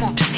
Mopsy.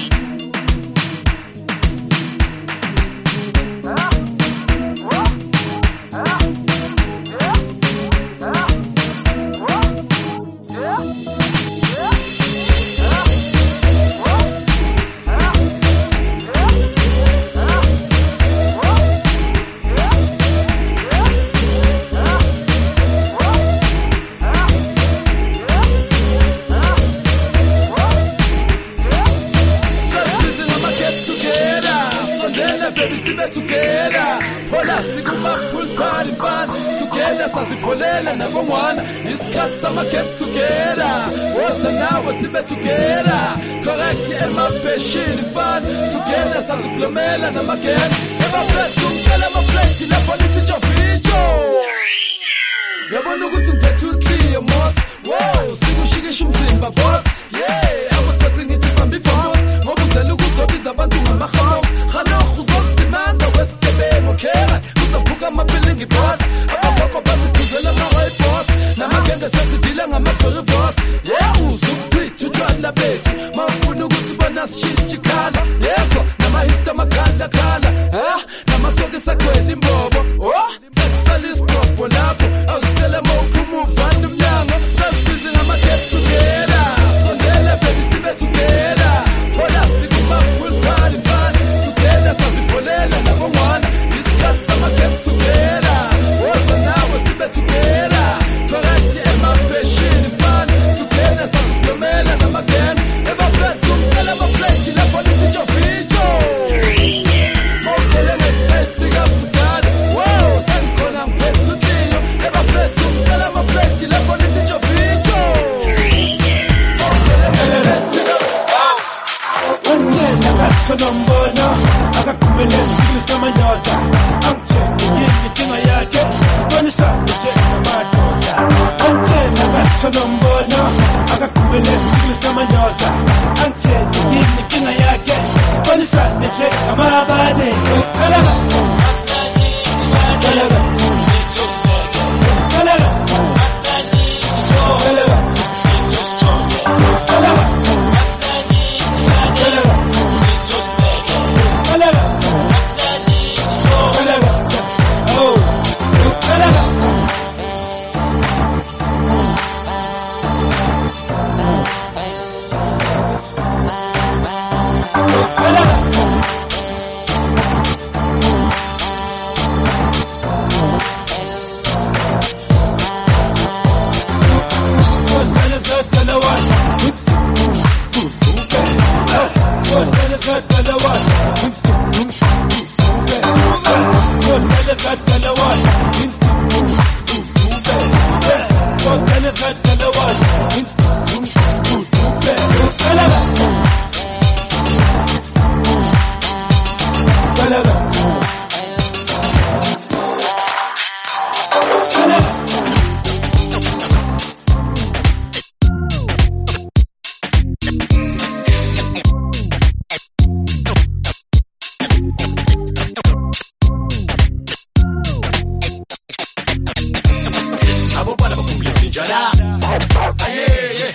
Ayeye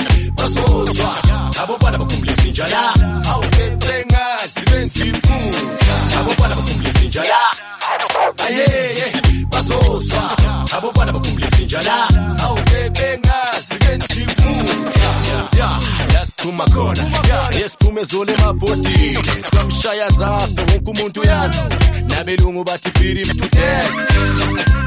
benza iphutha abobana bakhumbulisa injala ayeye basozwa abobana bakhumbulisa injala awubebengazi benza iphutha ya yasiphuma khona ya yesiphume ezole emabhodini kwamshaya zafe wonke umuntu uyazi nabelungu bathi beat him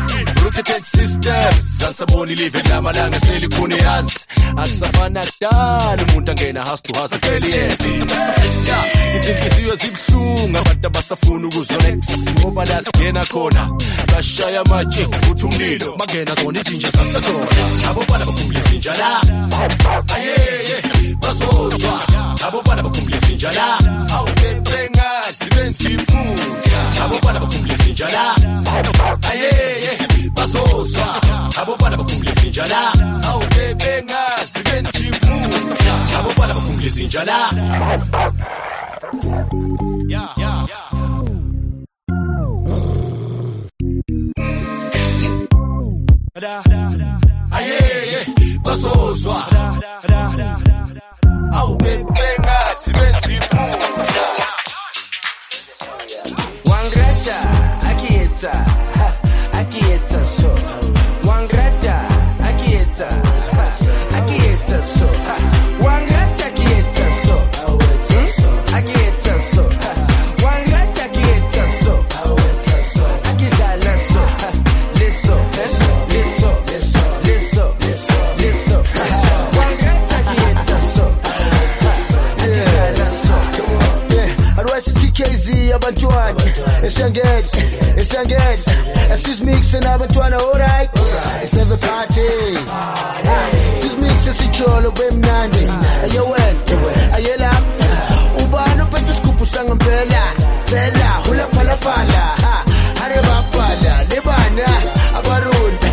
Rooketed sisters. Sansaboni live lamalanga selikhuni yazi akusafana kudala umuntu angena house to house apheli yepi izinhliziyo zibuhlungu abantu abasafuna ukuzonex ngoba la singena khona bashaya amatshe futhi umlilo. Bangena zona izinja zasezona abobana bakhumbulisa injala ayeye bazozwa. Abobana bakhumbulisa injala awubebengazi benza iphutha. Abobana bakhumbulisa injala ayeye bazozwa abobana bakhumbulisa injala. Awubebengazi benza iphutha abobana bakhumbulisa injala. Yeah, yeah. ayeye bazozwa awubebengazi benza so. One grada, a get it's engaged, it's engaged. Excuse me, it's an abantwana, alright. It's every party. This Excuse me, it's a Nandi. bemnandi. Ayo, well, ayo, la. Ubano, but the scoop is angambela. Fella, hula palafala. Hare bapala, lebana, abarunda.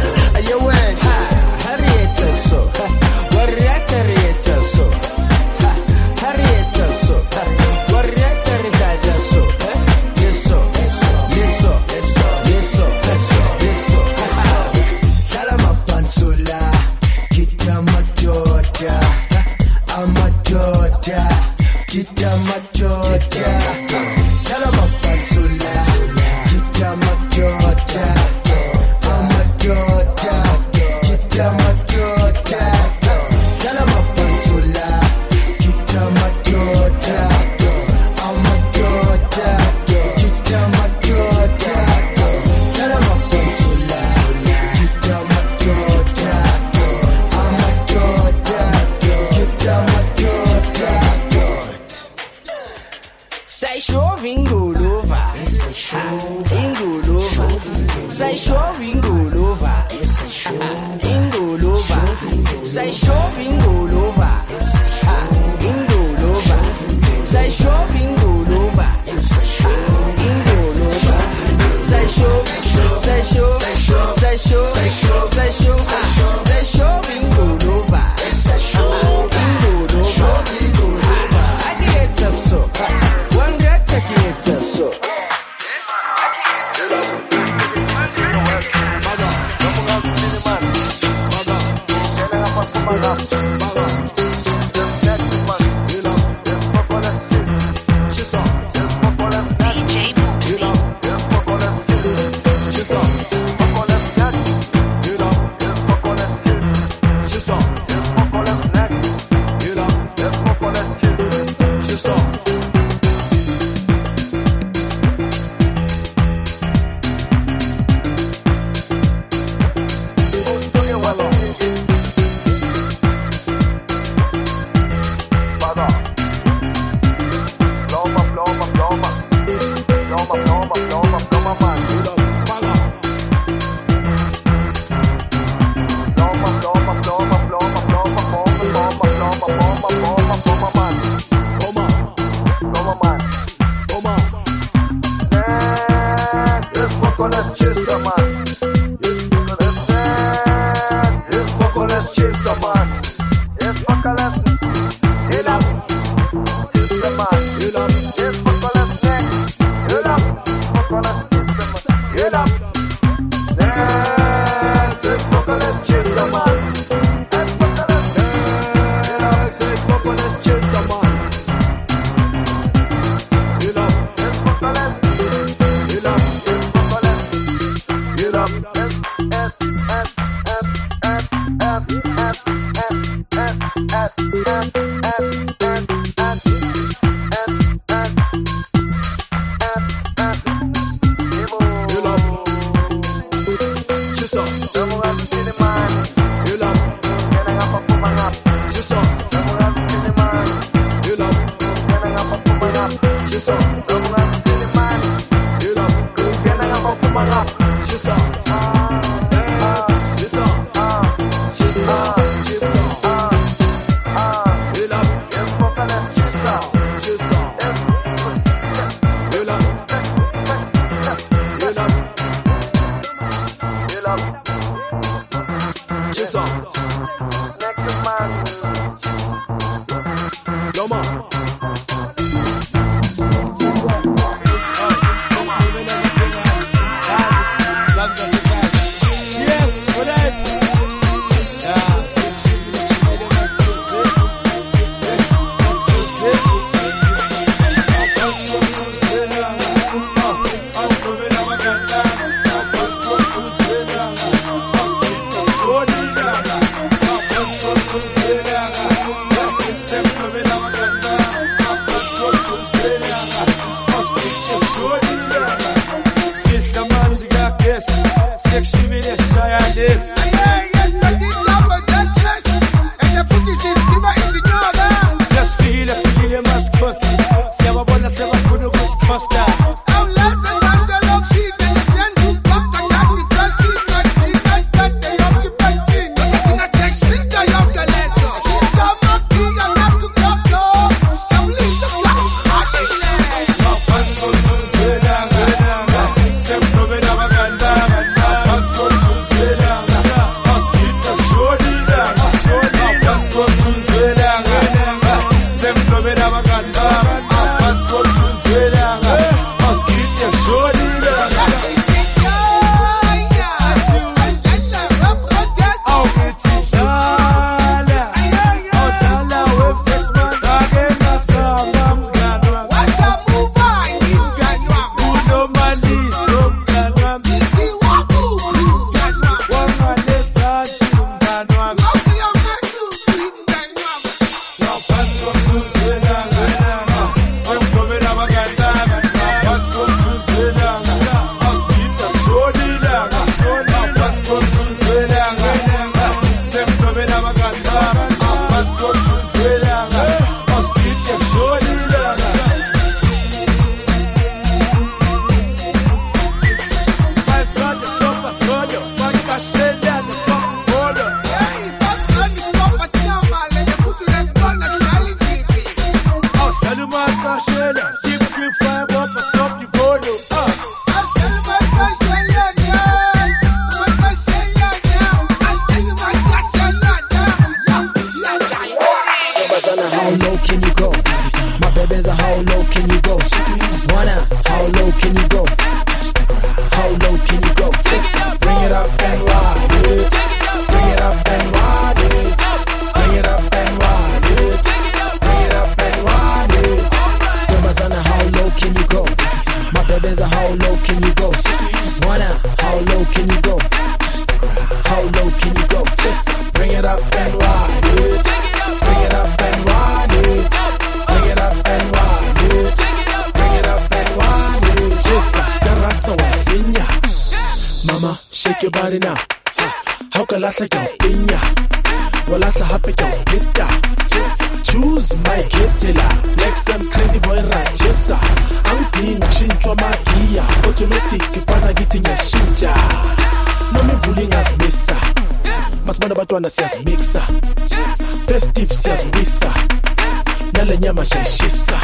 kale nyama shaishisa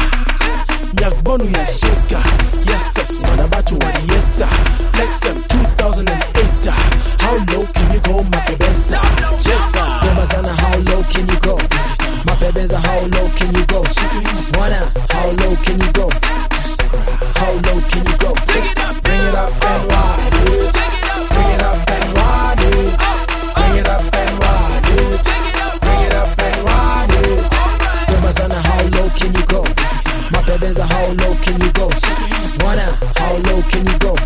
nyagbonu yashika yeses wanabatu walieta lexem 2008 how low can you go mapebeza chesa. Bebazana how low can you go? Mapebeza how low can you go? Mwana how low can you go? How low can you go? Just bring it up and ride, bring it up and wide How low can you go? How low can you go?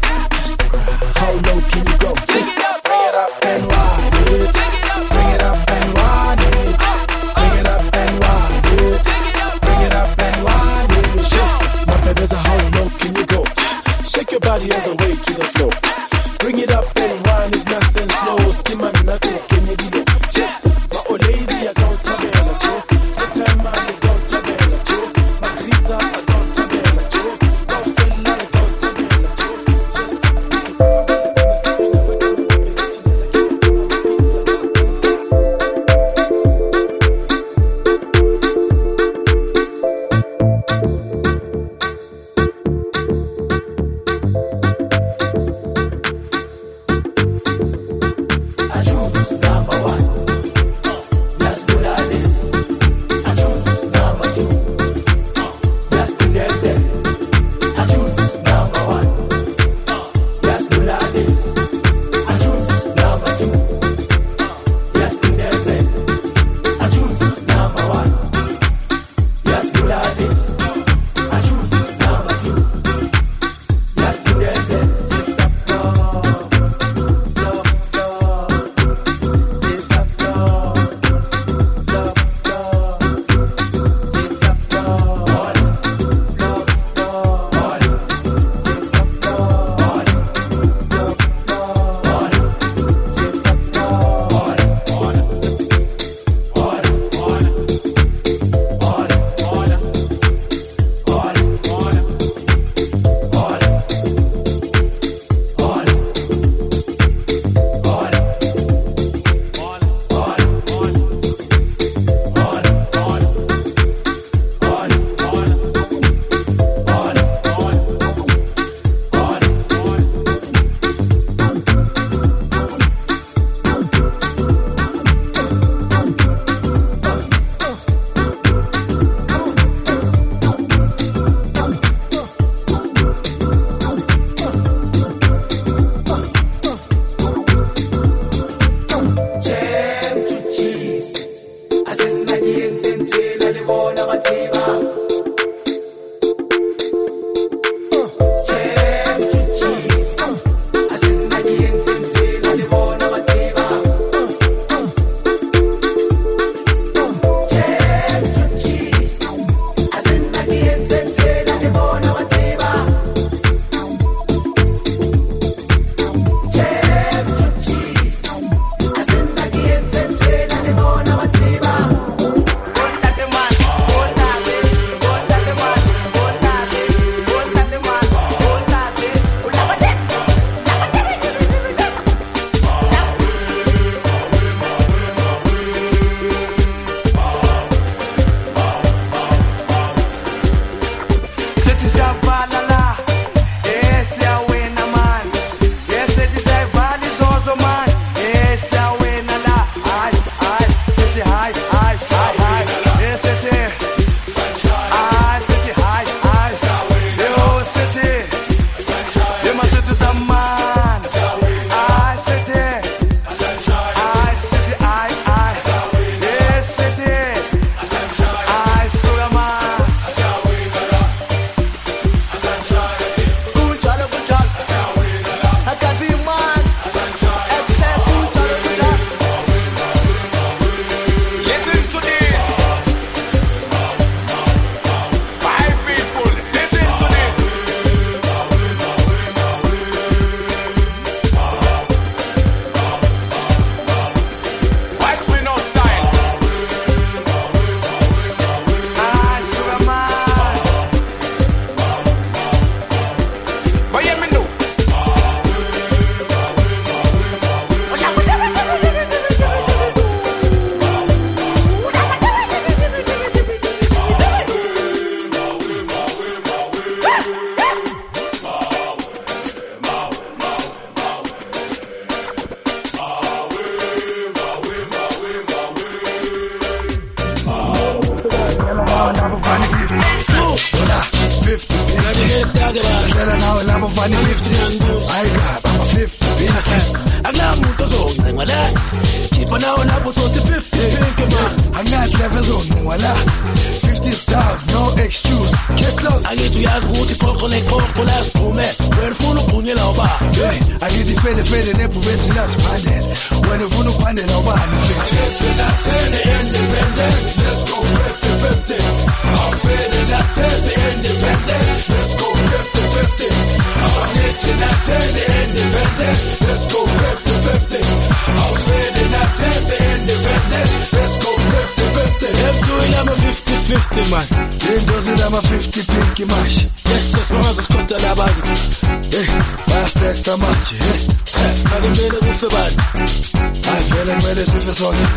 so bad. I feelin' feeling really safe as on you.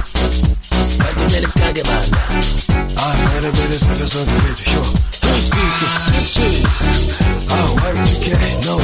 But the minute take it get. I'm feeling really safe as on you, baby. Sure. Who's thinking? Ah, why you care? No,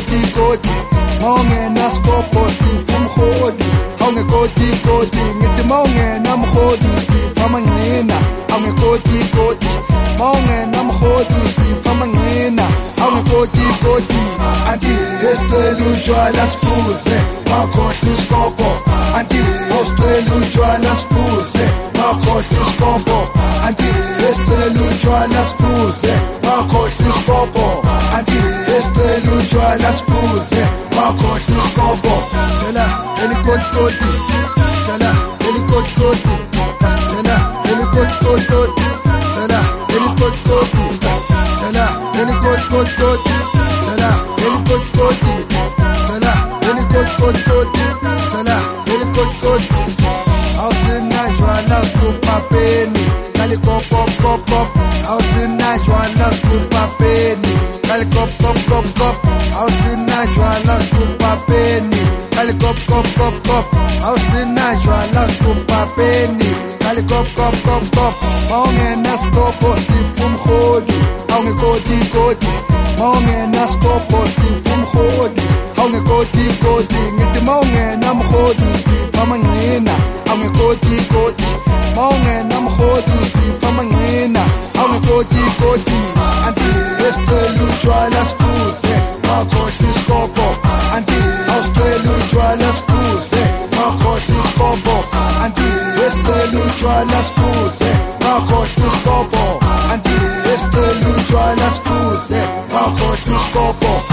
kotikoti maungenasikophosi umholi awungekotikoti ngithi maungena mholi sifa manqina awungekotikoti maungena mholi sifa manqina awungekotikoti anti esicela utshwala siphuze anti anti anti esicela utshwala siphuze makhohle isikopho thela elikotikoti thela elikotikoti thela elikotikoti thela elikotikoti thela elikotikoti thela elikotikoti thela elikotikoti thela elikotikoti awusinajwana kupapeni kalikopopopop awusinajwana kupapeni kop kop. Hausi najwa las kupa peni Kali kop kop kop kop. Hausi najwa las kupa peni Kali kop kop kop kop. Maonge nas kopo si fum khodi Haunge koti koti. Maonge nas si fum khodi Haunge koti koti. Ngiti maonge nam khodi si fama ngina Haunge koti koti. Maonge nam khodi si fama ngina Haunge koti koti. Antile Australian spruce, ma kotni skopo, anti Australian spruce, ma kotni skopo, anti Australian spruce, ma kotni skopo, anti Australian spruce, ma kotni skopo.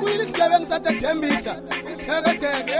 kuyini isigebengu sathethembisa theketheke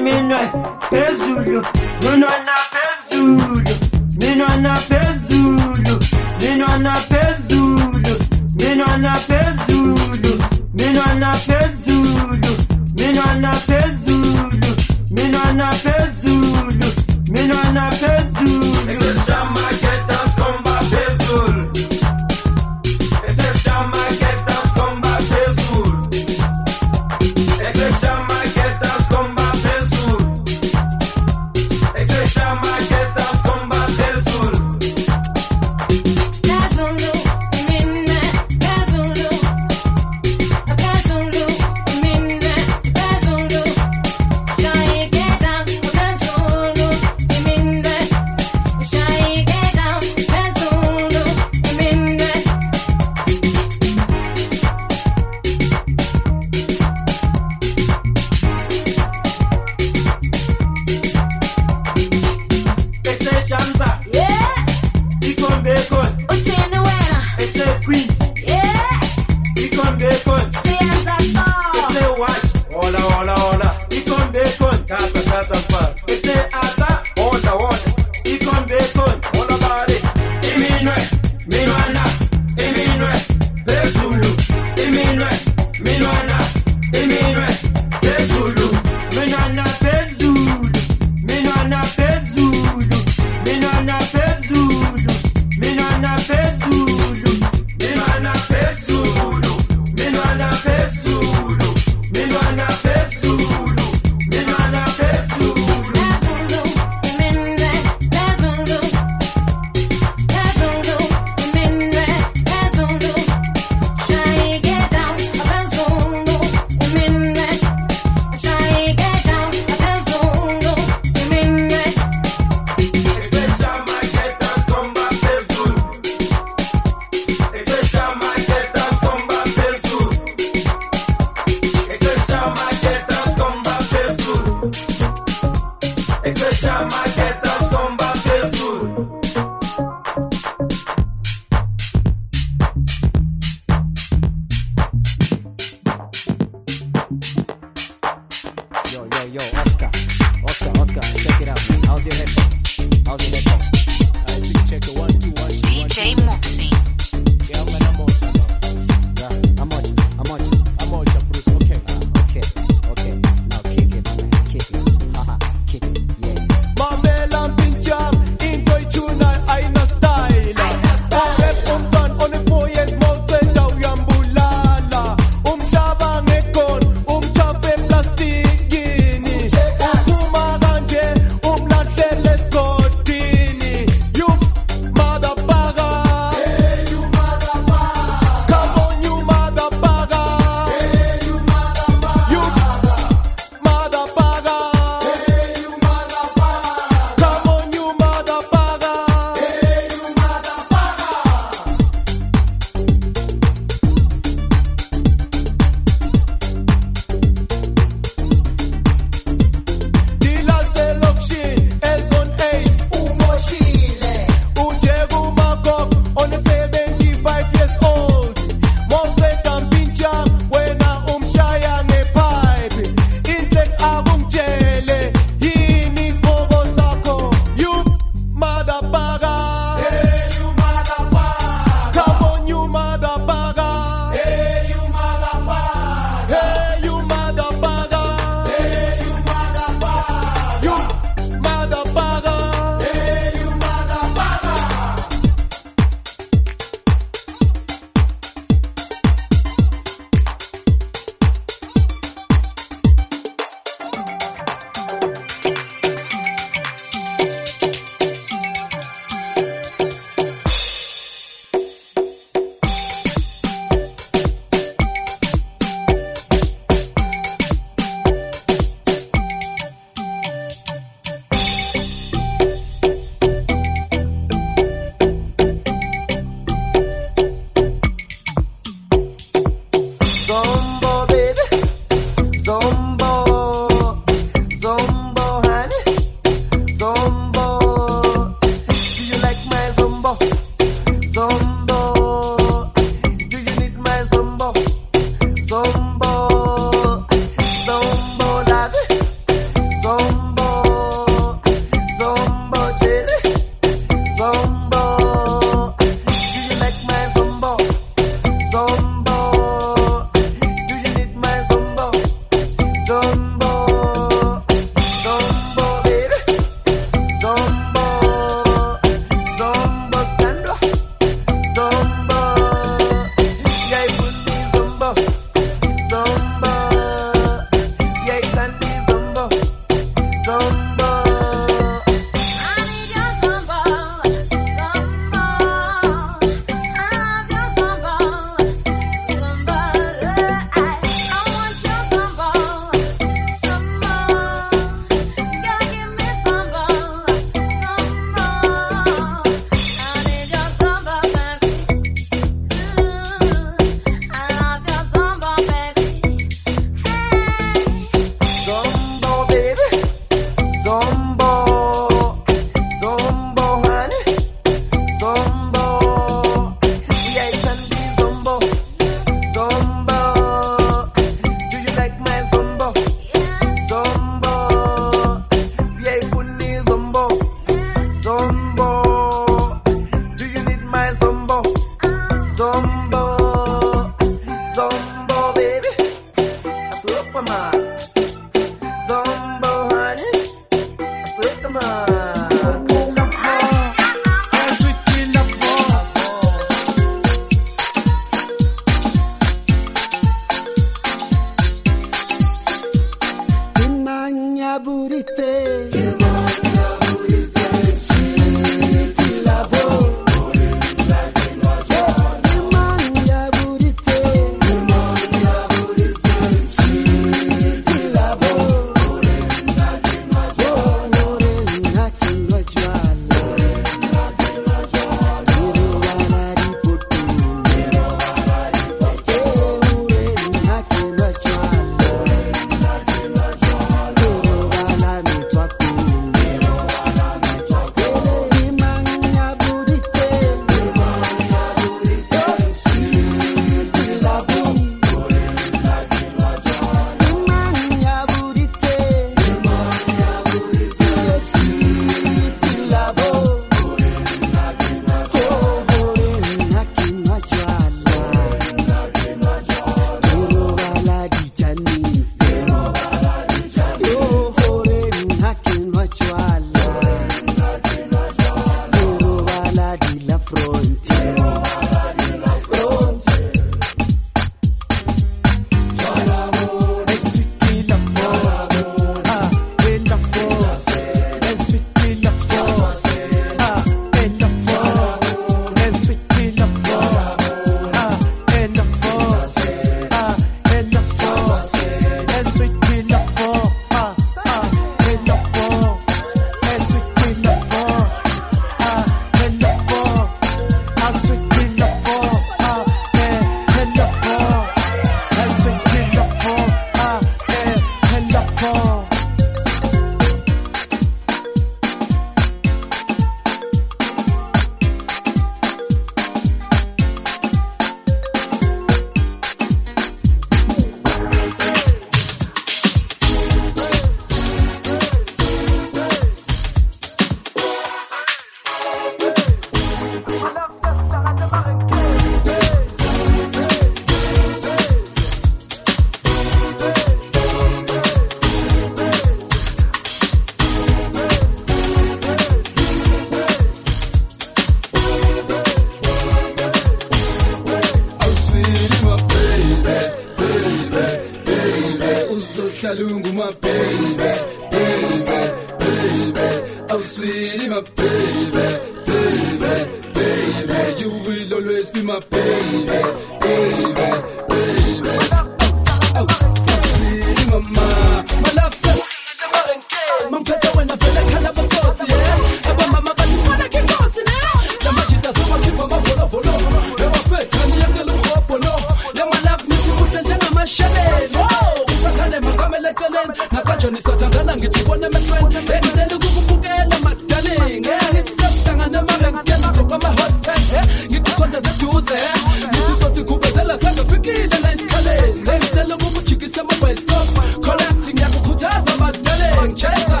Manchester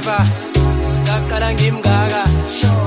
ukujayiva ngaqala ngimngaka ngaba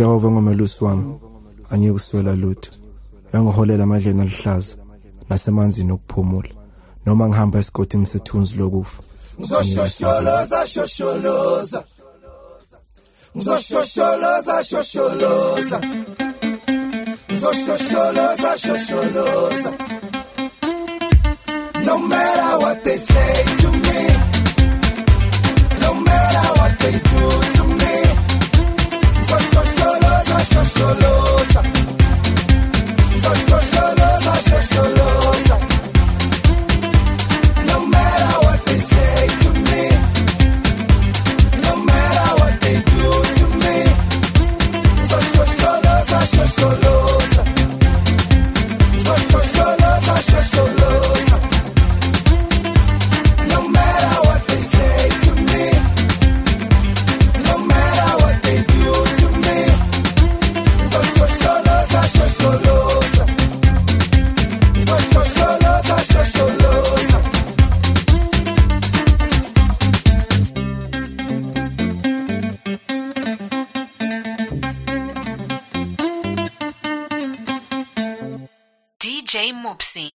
Jehova ngomelusi wami angeke uswela lutho. Yangiholela amadleni alihlaza nasemanzini okuphumula. Noma ngihamba esigodini sethunzi lokufa ngizoshoshoza shosholoza ngizoshoshoza shosholoza ngizoshoshoza shosholoza no matter what they say. sosolosa. Soy sosolosa, sosolosa. No matter what they say to me, no matter what they do to me. Soy sosolosa, sosolosa. Soy sosolosa, sosolosa. Mopsy.